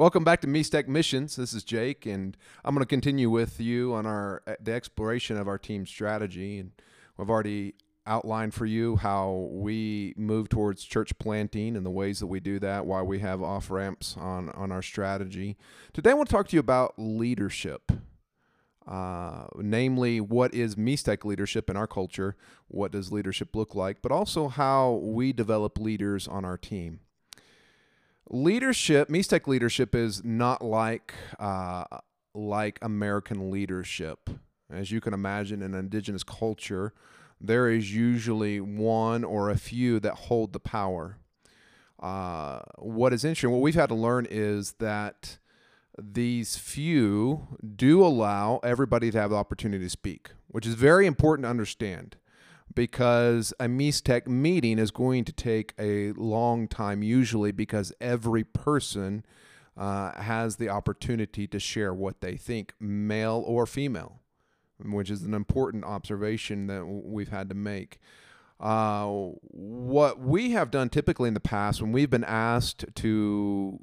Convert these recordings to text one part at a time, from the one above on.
Welcome back to Mixtec Missions. This is Jake, and I'm going to continue with you on our uh, the exploration of our team strategy. And we've already outlined for you how we move towards church planting and the ways that we do that, why we have off ramps on on our strategy. Today, I want to talk to you about leadership. Uh, namely, what is Mixtec leadership in our culture? What does leadership look like? But also how we develop leaders on our team. Leadership, Mixtec leadership is not like uh, like American leadership. As you can imagine, in indigenous culture, there is usually one or a few that hold the power. Uh, what is interesting, what we've had to learn is that these few do allow everybody to have the opportunity to speak, which is very important to understand because a Mixtec meeting is going to take a long time, usually because every person uh, has the opportunity to share what they think, male or female, which is an important observation that we've had to make. Uh, what we have done typically in the past when we've been asked to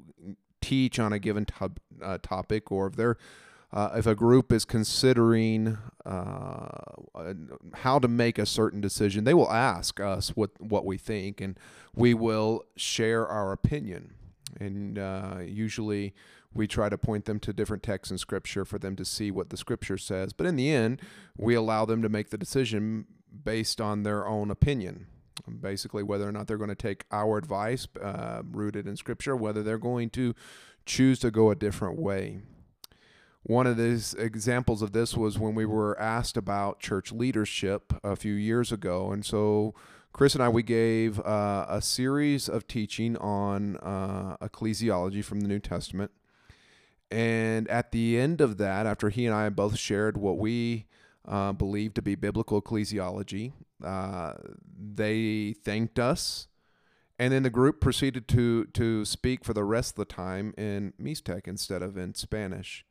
teach on a given uh, topic or if they're uh, if a group is considering uh, how to make a certain decision, they will ask us what what we think, and we will share our opinion. And uh, usually, we try to point them to different texts in Scripture for them to see what the Scripture says. But in the end, we allow them to make the decision based on their own opinion. Basically, whether or not they're going to take our advice uh, rooted in Scripture, whether they're going to choose to go a different way. One of these examples of this was when we were asked about church leadership a few years ago. And so Chris and I, we gave uh, a series of teaching on uh, ecclesiology from the New Testament. And at the end of that, after he and I both shared what we uh, believe to be biblical ecclesiology, uh, they thanked us. And then the group proceeded to, to speak for the rest of the time in Mixtec instead of in Spanish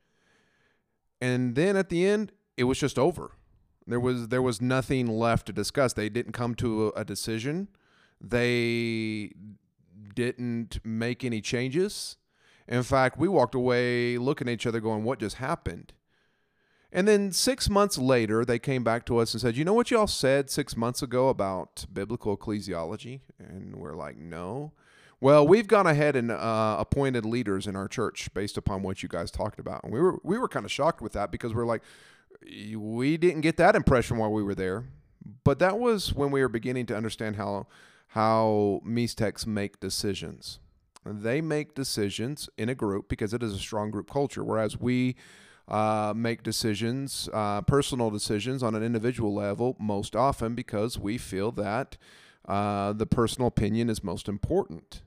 and then at the end it was just over. There was there was nothing left to discuss. They didn't come to a, a decision. They didn't make any changes. In fact we walked away looking at each other going what just happened? And then six months later they came back to us and said you know what y'all said six months ago about biblical ecclesiology? And we're like no well, we've gone ahead and uh, appointed leaders in our church based upon what you guys talked about. And we were we were kind of shocked with that because we're like, we didn't get that impression while we were there. But that was when we were beginning to understand how how Mixtecs make decisions. They make decisions in a group because it is a strong group culture, whereas we uh, make decisions, uh, personal decisions on an individual level, most often because we feel that uh, the personal opinion is most important.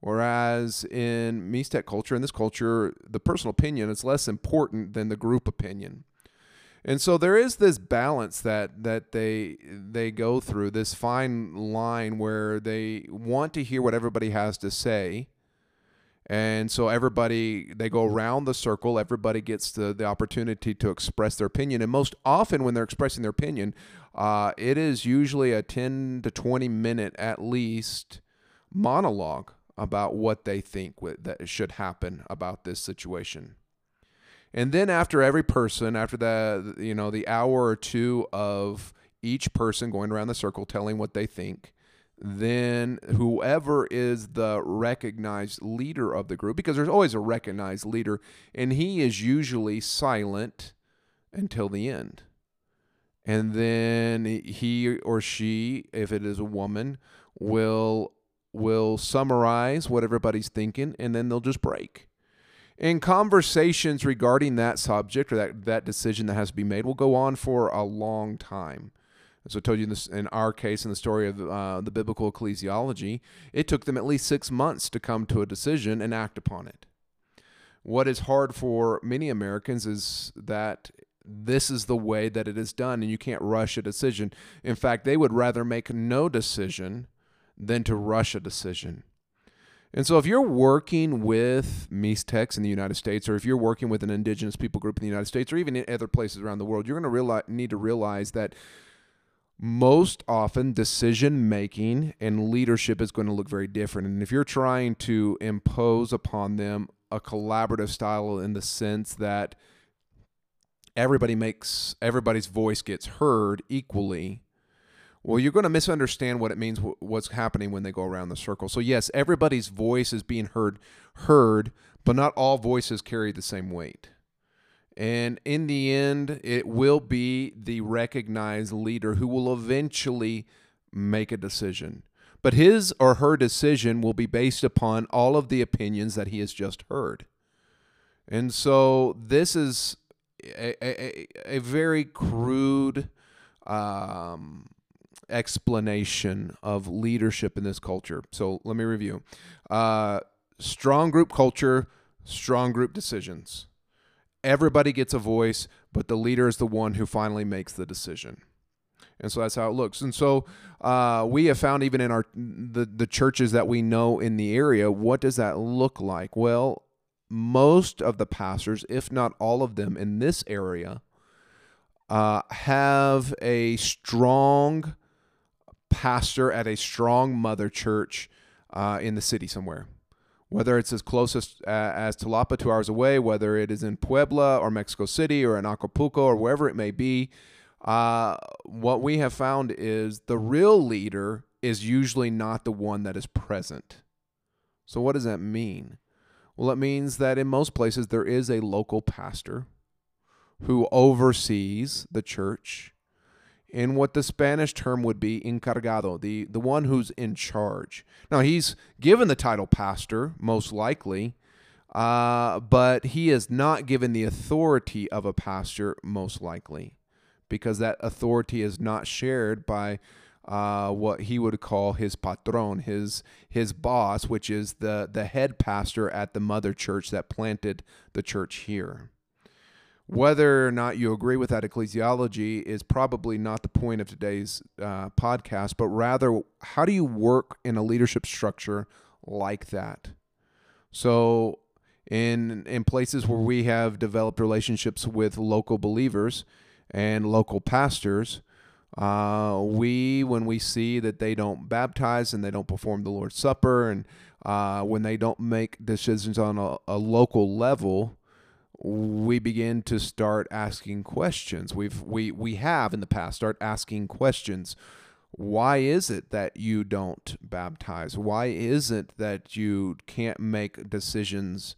Whereas in Mixtec culture, in this culture, the personal opinion is less important than the group opinion. And so there is this balance that that they they go through this fine line where they want to hear what everybody has to say. And so everybody they go around the circle, everybody gets the, the opportunity to express their opinion. And most often when they're expressing their opinion, uh, it is usually a 10 to 20 minute at least monologue about what they think that should happen about this situation. And then after every person, after the you know the hour or two of each person going around the circle telling what they think, then whoever is the recognized leader of the group, because there's always a recognized leader, and he is usually silent until the end. And then he or she, if it is a woman, will will summarize what everybody's thinking and then they'll just break. And conversations regarding that subject or that, that decision that has to be made will go on for a long time. As I told you in, this, in our case, in the story of uh, the biblical ecclesiology, it took them at least six months to come to a decision and act upon it. What is hard for many Americans is that this is the way that it is done, and you can't rush a decision. In fact, they would rather make no decision than to rush a decision. And so, if you're working with Mixtecs in the United States, or if you're working with an indigenous people group in the United States, or even in other places around the world, you're going to realize, need to realize that most often decision making and leadership is going to look very different. And if you're trying to impose upon them a collaborative style in the sense that everybody makes everybody's voice gets heard equally well you're going to misunderstand what it means what's happening when they go around the circle. So yes everybody's voice is being heard heard but not all voices carry the same weight. And in the end it will be the recognized leader who will eventually make a decision. But his or her decision will be based upon all of the opinions that he has just heard. And so this is a, a, a very crude um, explanation of leadership in this culture. So let me review. Uh, strong group culture, strong group decisions. Everybody gets a voice, but the leader is the one who finally makes the decision. And so that's how it looks. And so uh, we have found even in our the, the churches that we know in the area, what does that look like? Well, most of the pastors, if not all of them in this area, uh, have a strong pastor at a strong mother church uh, in the city somewhere. Whether it's as close as, uh, as Tlapa, two hours away, whether it is in Puebla or Mexico City or in Acapulco or wherever it may be, uh, what we have found is the real leader is usually not the one that is present. So, what does that mean? Well, it means that in most places there is a local pastor who oversees the church in what the Spanish term would be encargado, the, the one who's in charge. Now, he's given the title pastor, most likely, uh, but he is not given the authority of a pastor, most likely, because that authority is not shared by uh, what he would call his patron, his his boss, which is the the head pastor at the mother church that planted the church here. Whether or not you agree with that ecclesiology is probably not the point of today's uh, podcast, but rather, how do you work in a leadership structure like that? So, in in places where we have developed relationships with local believers and local pastors, uh, we, when we see that they don't baptize and they don't perform the Lord's Supper, and uh, when they don't make decisions on a, a local level, we begin to start asking questions. We've we we have in the past start asking questions. Why is it that you don't baptize? Why is it that you can't make decisions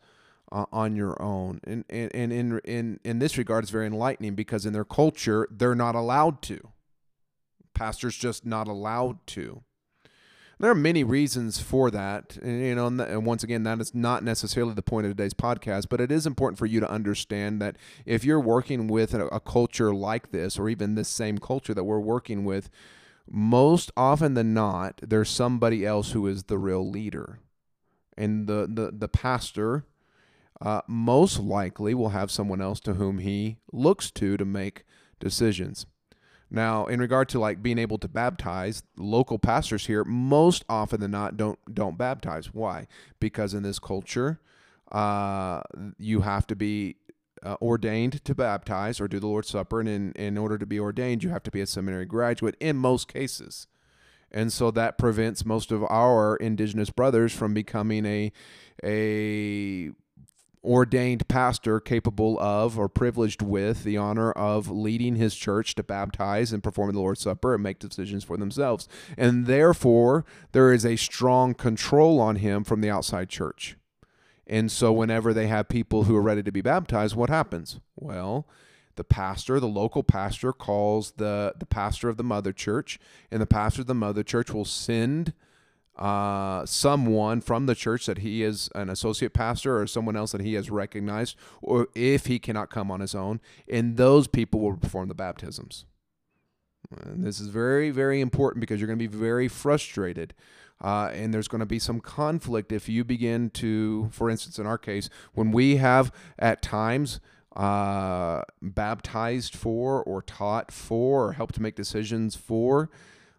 uh, on your own? And and, and in in in this regard, it's very enlightening because in their culture, they're not allowed to. Pastors just not allowed to. There are many reasons for that, and, you know. And once again, that is not necessarily the point of today's podcast, but it is important for you to understand that if you're working with a, a culture like this, or even this same culture that we're working with, most often than not, there's somebody else who is the real leader, and the the the pastor uh, most likely will have someone else to whom he looks to to make decisions. Now, in regard to like being able to baptize, local pastors here most often than not don't don't baptize. Why? Because in this culture, uh, you have to be uh, ordained to baptize or do the Lord's Supper, and in in order to be ordained, you have to be a seminary graduate in most cases. And so that prevents most of our indigenous brothers from becoming a a ordained pastor capable of or privileged with the honor of leading his church to baptize and perform the Lord's Supper and make decisions for themselves. And therefore, there is a strong control on him from the outside church. And so, whenever they have people who are ready to be baptized, what happens? Well, the pastor, the local pastor, calls the, the pastor of the mother church, and the pastor of the mother church will send uh, someone from the church that he is an associate pastor or someone else that he has recognized, or if he cannot come on his own, and those people will perform the baptisms. And this is very, very important because you're going to be very frustrated. Uh, and there's going to be some conflict if you begin to, for instance, in our case, when we have at times uh, baptized for or taught for or helped to make decisions for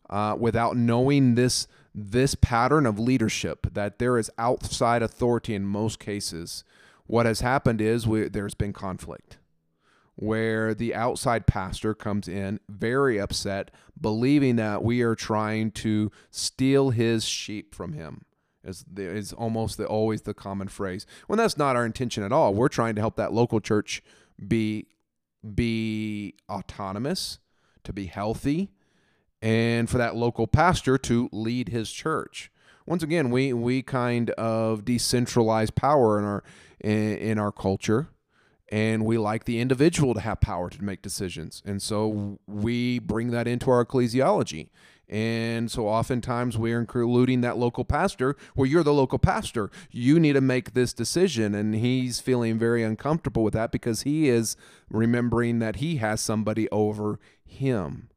uh, without knowing this this pattern of leadership that there is outside authority in most cases, what has happened is we, there's been conflict where the outside pastor comes in very upset, believing that we are trying to steal his sheep from him. is is almost the, always the common phrase. When that's not our intention at all. We're trying to help that local church be be autonomous, to be healthy, and for that local pastor to lead his church. Once again, we we kind of decentralize power in our in, in our culture and we like the individual to have power to make decisions. And so we bring that into our ecclesiology. And so oftentimes we're including that local pastor. Well, you're the local pastor. You need to make this decision. And he's feeling very uncomfortable with that because he is remembering that he has somebody over him.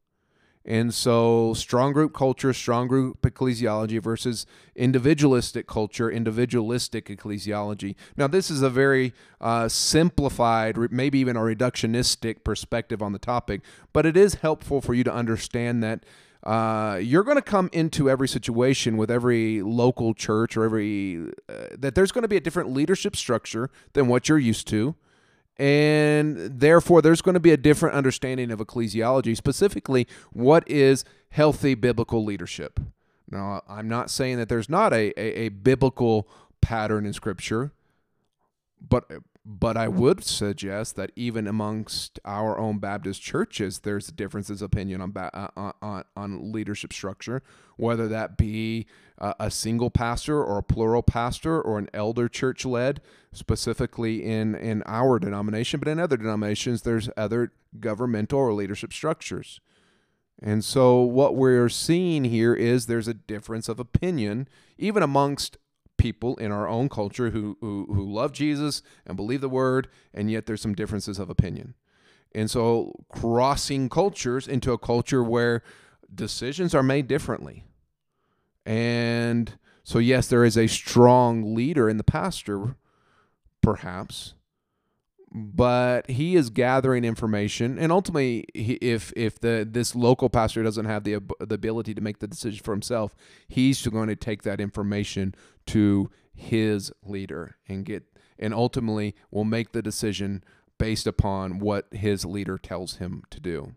And so, strong group culture, strong group ecclesiology versus individualistic culture, individualistic ecclesiology. Now, this is a very uh, simplified, maybe even a reductionistic perspective on the topic, but it is helpful for you to understand that uh, you're going to come into every situation with every local church or every uh, that there's going to be a different leadership structure than what you're used to and therefore there's going to be a different understanding of ecclesiology specifically what is healthy biblical leadership. Now i'm not saying that there's not a, a, a biblical pattern in scripture but but I would suggest that even amongst our own Baptist churches, there's differences of opinion on, uh, on, on leadership structure, whether that be uh, a single pastor or a plural pastor or an elder church led, specifically in, in our denomination, but in other denominations, there's other governmental or leadership structures. And so, what we're seeing here is there's a difference of opinion, even amongst people in our own culture who, who, who love Jesus and believe the word, and yet there's some differences of opinion. And so crossing cultures into a culture where decisions are made differently. And so, yes, there is a strong leader in the pastor, perhaps, but he is gathering information and ultimately if if the this local pastor doesn't have the the ability to make the decision for himself he's going to take that information to his leader and get and ultimately will make the decision based upon what his leader tells him to do.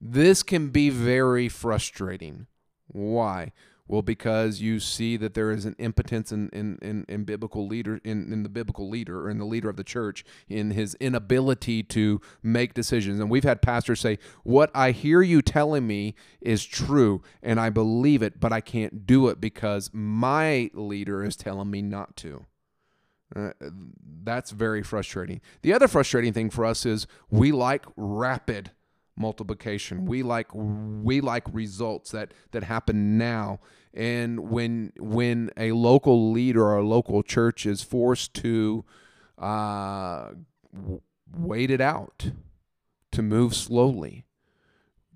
This can be very frustrating. Why well, because you see that there is an impotence in, in, in, in biblical leader in, in the biblical leader or in the leader of the church in his inability to make decisions. And we've had pastors say, What I hear you telling me is true, and I believe it, but I can't do it because my leader is telling me not to. Uh, that's very frustrating. The other frustrating thing for us is we like rapid multiplication. We like we like results that that happen now and when when a local leader or a local church is forced to uh, wait it out, to move slowly,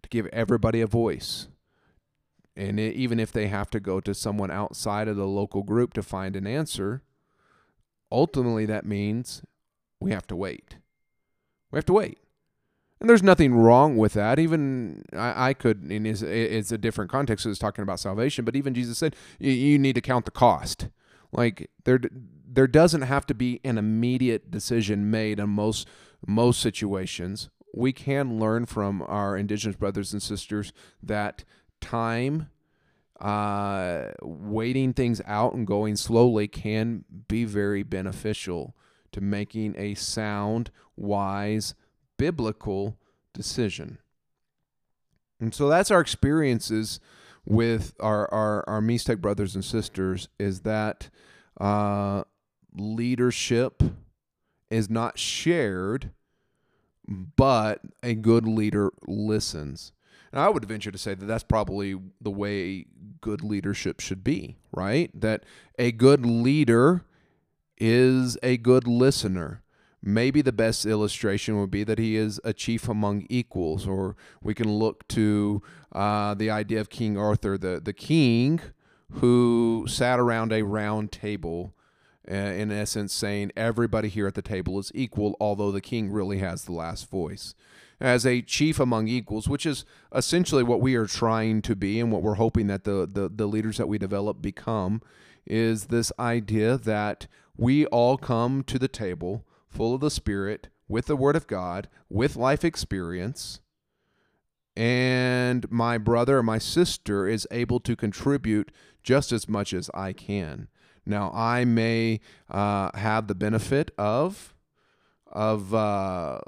to give everybody a voice, and it, even if they have to go to someone outside of the local group to find an answer, ultimately that means we have to wait. We have to wait. And there's nothing wrong with that. Even I, I could, and it's, it's a different context. It's talking about salvation, but even Jesus said you, you need to count the cost. Like there, there doesn't have to be an immediate decision made in most most situations. We can learn from our indigenous brothers and sisters that time, uh, waiting things out and going slowly can be very beneficial to making a sound, wise biblical decision. And so that's our experiences with our our, our brothers and sisters is that uh, leadership is not shared, but a good leader listens. And I would venture to say that that's probably the way good leadership should be, right? That a good leader is a good listener. Maybe the best illustration would be that he is a chief among equals, or we can look to uh, the idea of King Arthur, the, the king who sat around a round table, uh, in essence saying everybody here at the table is equal, although the king really has the last voice. As a chief among equals, which is essentially what we are trying to be and what we're hoping that the, the, the leaders that we develop become, is this idea that we all come to the table full of the Spirit, with the Word of God, with life experience, and my brother or my sister is able to contribute just as much as I can. Now, I may uh, have the benefit of of uh,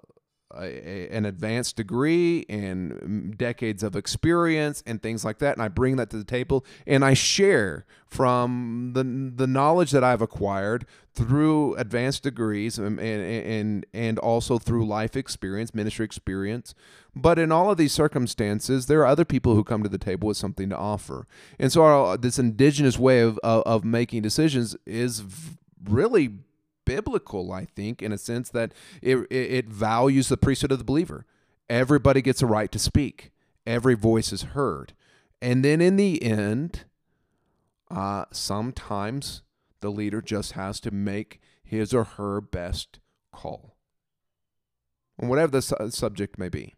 a, an advanced degree and mm, decades of experience and things like that and I bring that to the table and I share from the the knowledge that I've acquired through advanced degrees um, and and and also through life experience ministry experience. But in all of these circumstances there are other people who come to the table with something to offer. And so our, this indigenous way of, of, of making decisions is really biblical, I think, in a sense that it, it values the priesthood of the believer. Everybody gets a right to speak, every voice is heard. And then in the end, uh, sometimes the leader just has to make his or her best call, and whatever the su- subject may be.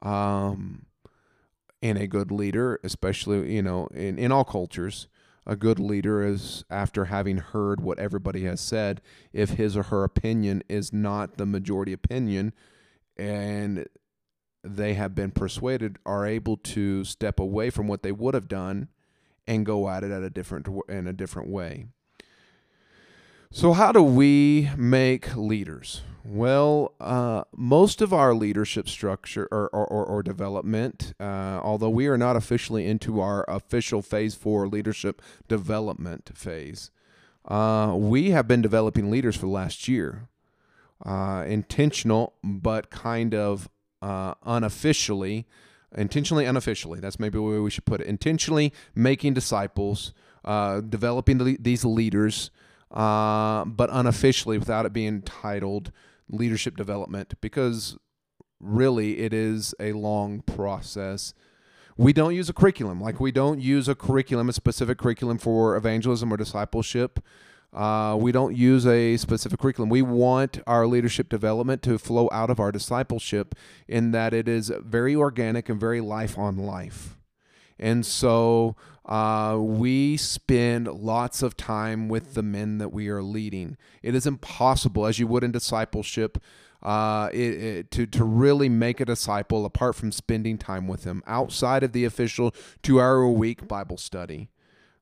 Um, and a good leader, especially you know in, in all cultures, a good leader is after having heard what everybody has said, if his or her opinion is not the majority opinion and they have been persuaded, are able to step away from what they would have done and go at it at a different in a different way. So, how do we make leaders? Well, uh, most of our leadership structure or, or, or, or development, uh, although we are not officially into our official phase four leadership development phase, uh, we have been developing leaders for the last year. Uh, intentional, but kind of uh, unofficially, intentionally, unofficially. That's maybe the way we should put it. Intentionally making disciples, uh, developing the, these leaders. But unofficially, without it being titled leadership development because really it is a long process. We don't use a curriculum. Like we don't use a curriculum, a specific curriculum for evangelism or discipleship. Uh, we don't use a specific curriculum. We want our leadership development to flow out of our discipleship in that it is very organic and very life on life. And so uh, we spend lots of time with the men that we are leading. It is impossible, as you would in discipleship, uh, it, it, to, to really make a disciple apart from spending time with them outside of the official two hour a week Bible study.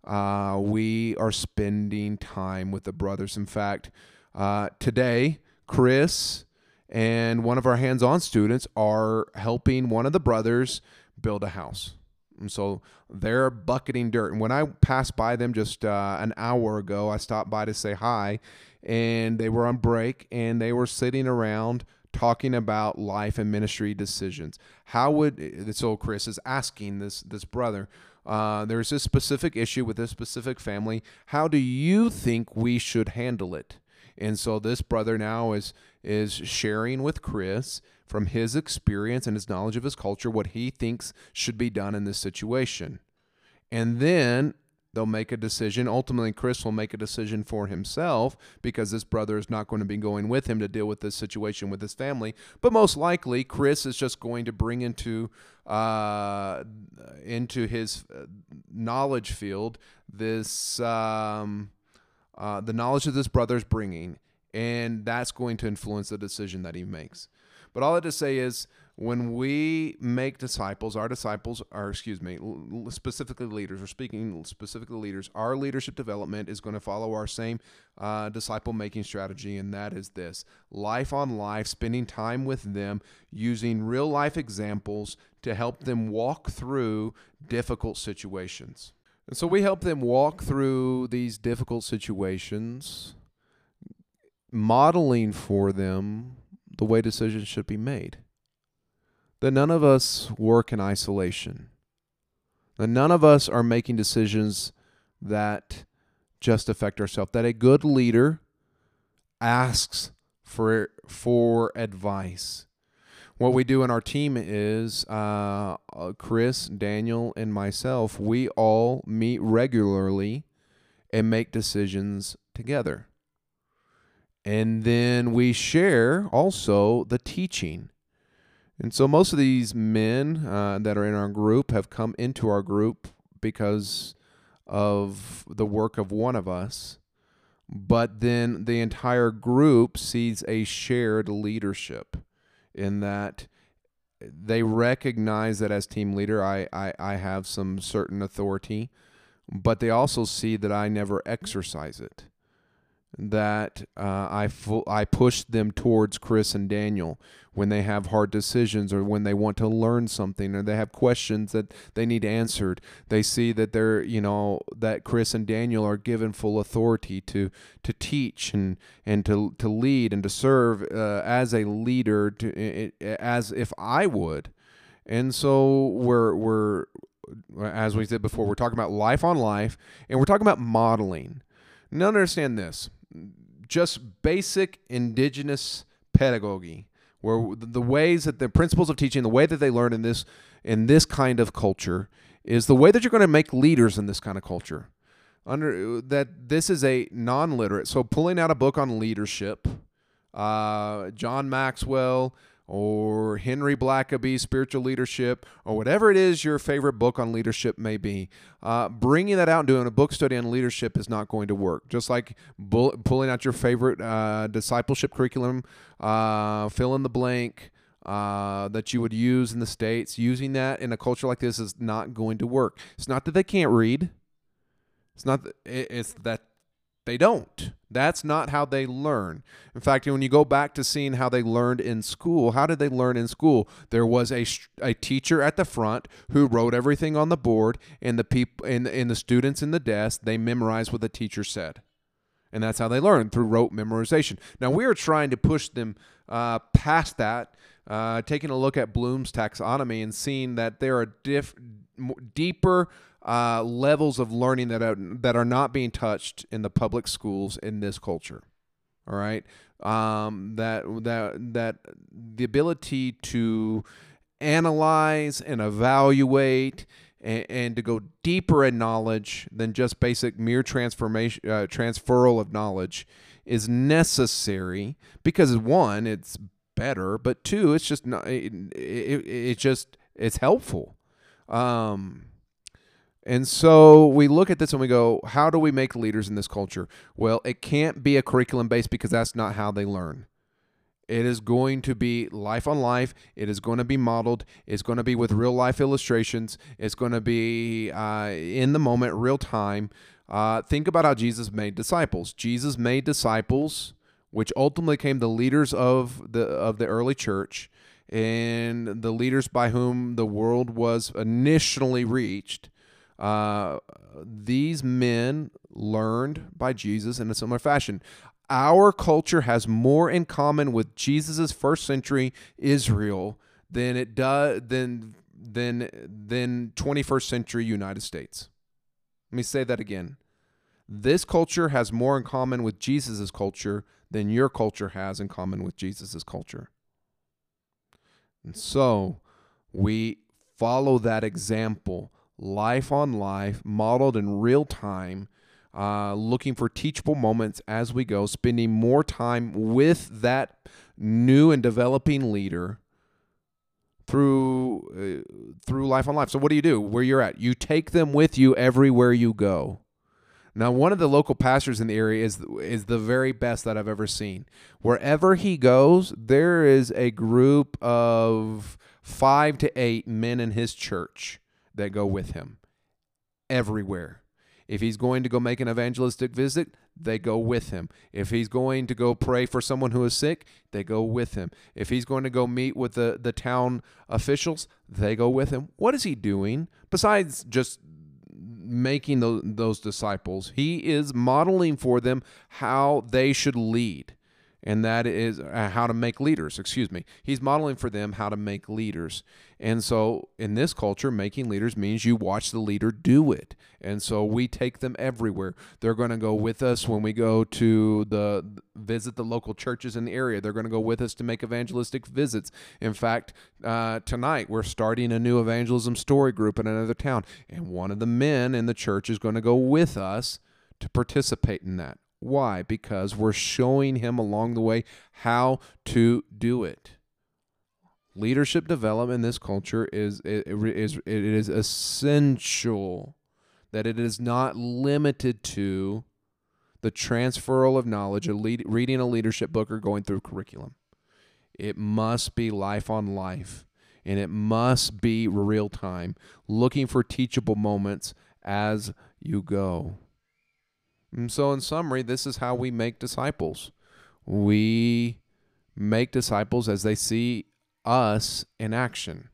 Uh, we are spending time with the brothers. In fact, uh, today, Chris and one of our hands on students are helping one of the brothers build a house. And so they're bucketing dirt. And when I passed by them just uh, an hour ago, I stopped by to say hi, and they were on break and they were sitting around talking about life and ministry decisions. How would this so Chris is asking this this brother, uh, there's this specific issue with this specific family. How do you think we should handle it? And so this brother now is is sharing with Chris from his experience and his knowledge of his culture what he thinks should be done in this situation. And then they'll make a decision. Ultimately, Chris will make a decision for himself because this brother is not going to be going with him to deal with this situation with his family. But most likely, Chris is just going to bring into uh, into his uh, knowledge field this um, uh, the knowledge that this brother is bringing, and that's going to influence the decision that he makes. But all I to say is when we make disciples, our disciples are, excuse me, specifically leaders, or speaking specifically leaders, our leadership development is going to follow our same uh, disciple making strategy, and that is this. Life on life, spending time with them, using real life examples to help them walk through difficult situations. And so we help them walk through these difficult situations, modeling for them the way decisions should be made. That none of us work in isolation. That none of us are making decisions that just affect ourselves. That a good leader asks for for advice. What we do in our team is uh, uh Chris, Daniel, and myself. We all meet regularly and make decisions together. And then we share also the teaching. And so most of these men uh, that are in our group have come into our group because of the work of one of us. But then the entire group sees a shared leadership in that they recognize that as team leader, I, I, I have some certain authority, but they also see that I never exercise it. That uh, I fu- I push them towards Chris and Daniel when they have hard decisions or when they want to learn something or they have questions that they need answered. They see that they're you know that Chris and Daniel are given full authority to to teach and and to to lead and to serve uh, as a leader to as if I would. And so we're we're as we said before, we're talking about life on life and we're talking about modeling. Now understand this just basic indigenous pedagogy, where the ways that the principles of teaching, the way that they learn in this in this kind of culture, is the way that you're going to make leaders in this kind of culture. Under that, this is a non-literate. So pulling out a book on leadership, uh, John Maxwell, or Henry Blackaby, Spiritual Leadership, or whatever it is your favorite book on leadership may be, uh, bringing that out and doing a book study on leadership is not going to work. Just like bull- pulling out your favorite uh, discipleship curriculum, uh, fill in the blank. Uh, that you would use in the states using that in a culture like this is not going to work it's not that they can't read it's not it's that they don't. That's not how they learn. In fact, when you go back to seeing how they learned in school, how did they learn in school? There was a, a teacher at the front who wrote everything on the board, and the people and, and the students in the desk they memorized what the teacher said, and that's how they learned through rote memorization. Now we are trying to push them uh, past that, uh, taking a look at Bloom's taxonomy and seeing that there are diff, deeper uh, levels of learning that are, that are not being touched in the public schools in this culture. All right, um, that that that the ability to analyze and evaluate and, and, to go deeper in knowledge than just basic mere transformation uh, transferal of knowledge is necessary because one it's better but two it's just not it, it, it just it's helpful um and so we look at this and we go, how do we make leaders in this culture? Well, it can't be a curriculum based because that's not how they learn. It is going to be life on life. It is going to be modeled. It's going to be with real life illustrations. It's going to be uh, in the moment, real time. Uh, think about how Jesus made disciples. Jesus made disciples, which ultimately came the leaders of the of the early church and the leaders by whom the world was initially reached. Uh, these men learned by Jesus in a similar fashion. Our culture has more in common with Jesus's first century Israel than it does than than than 21st century United States. Let me say that again. This culture has more in common with Jesus's culture than your culture has in common with Jesus's culture. And so we follow that example life on life, modeled in real time, uh, looking for teachable moments as we go, spending more time with that new and developing leader through uh, through life on life. So what do you do? Where you're at, you take them with you everywhere you go. Now, one of the local pastors in the area is is the very best that I've ever seen. Wherever he goes, there is a group of five to eight men in his church that go with him everywhere. If he's going to go make an evangelistic visit, they go with him. If he's going to go pray for someone who is sick, they go with him. If he's going to go meet with the, the town officials, they go with him. What is he doing besides just making those, those disciples? He is modeling for them how they should lead and that is uh, how to make leaders. Excuse me. He's modeling for them how to make leaders. And so in this culture, making leaders means you watch the leader do it. And so we take them everywhere. They're going to go with us when we go to the visit the local churches in the area. They're going to go with us to make evangelistic visits. In fact, uh, tonight we're starting a new evangelism story group in another town, and one of the men in the church is going to go with us to participate in that. Why? Because we're showing him along the way how to do it. Leadership development in this culture is it is it is essential that it is not limited to the transferal of knowledge, lead, reading a leadership book or going through curriculum. It must be life on life. and it must be real time, looking for teachable moments as you go. And so, in summary, this is how we make disciples. We make disciples as they see us in action.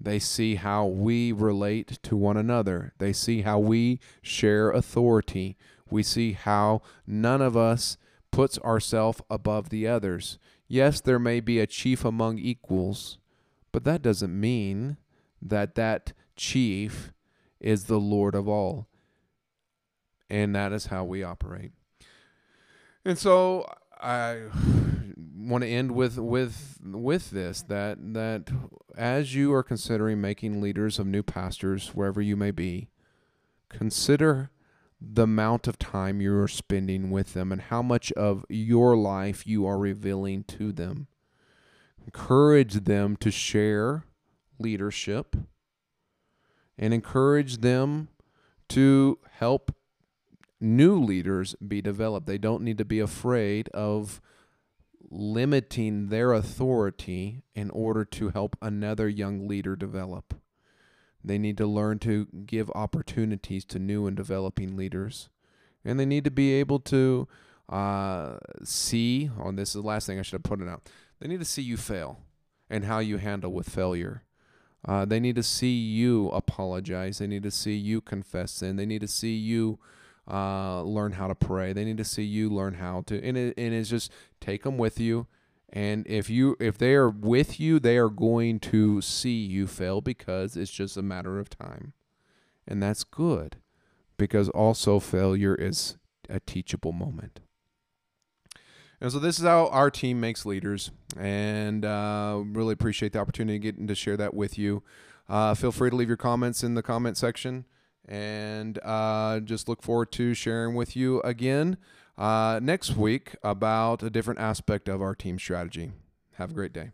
They see how we relate to one another. They see how we share authority. We see how none of us puts ourselves above the others. Yes, there may be a chief among equals, but that doesn't mean that that chief is the Lord of all. And that is how we operate. And so I want to end with with with this that that as you are considering making leaders of new pastors wherever you may be, consider the amount of time you're spending with them and how much of your life you are revealing to them. Encourage them to share leadership and encourage them to help new leaders be developed. They don't need to be afraid of limiting their authority in order to help another young leader develop. They need to learn to give opportunities to new and developing leaders. And they need to be able to uh, see, oh, this is the last thing I should have put it out. They need to see you fail and how you handle with failure. Uh, they need to see you apologize. They need to see you confess sin. They need to see you uh, learn how to pray. They need to see you learn how to, and, it, and it's just take them with you. And if you if they are with you, they are going to see you fail because it's just a matter of time. And that's good because also failure is a teachable moment. And so this is how our team makes leaders, and uh, really appreciate the opportunity getting to share that with you. Uh, feel free to leave your comments in the comment section and uh, just look forward to sharing with you again uh, next week about a different aspect of our team strategy. Have a great day.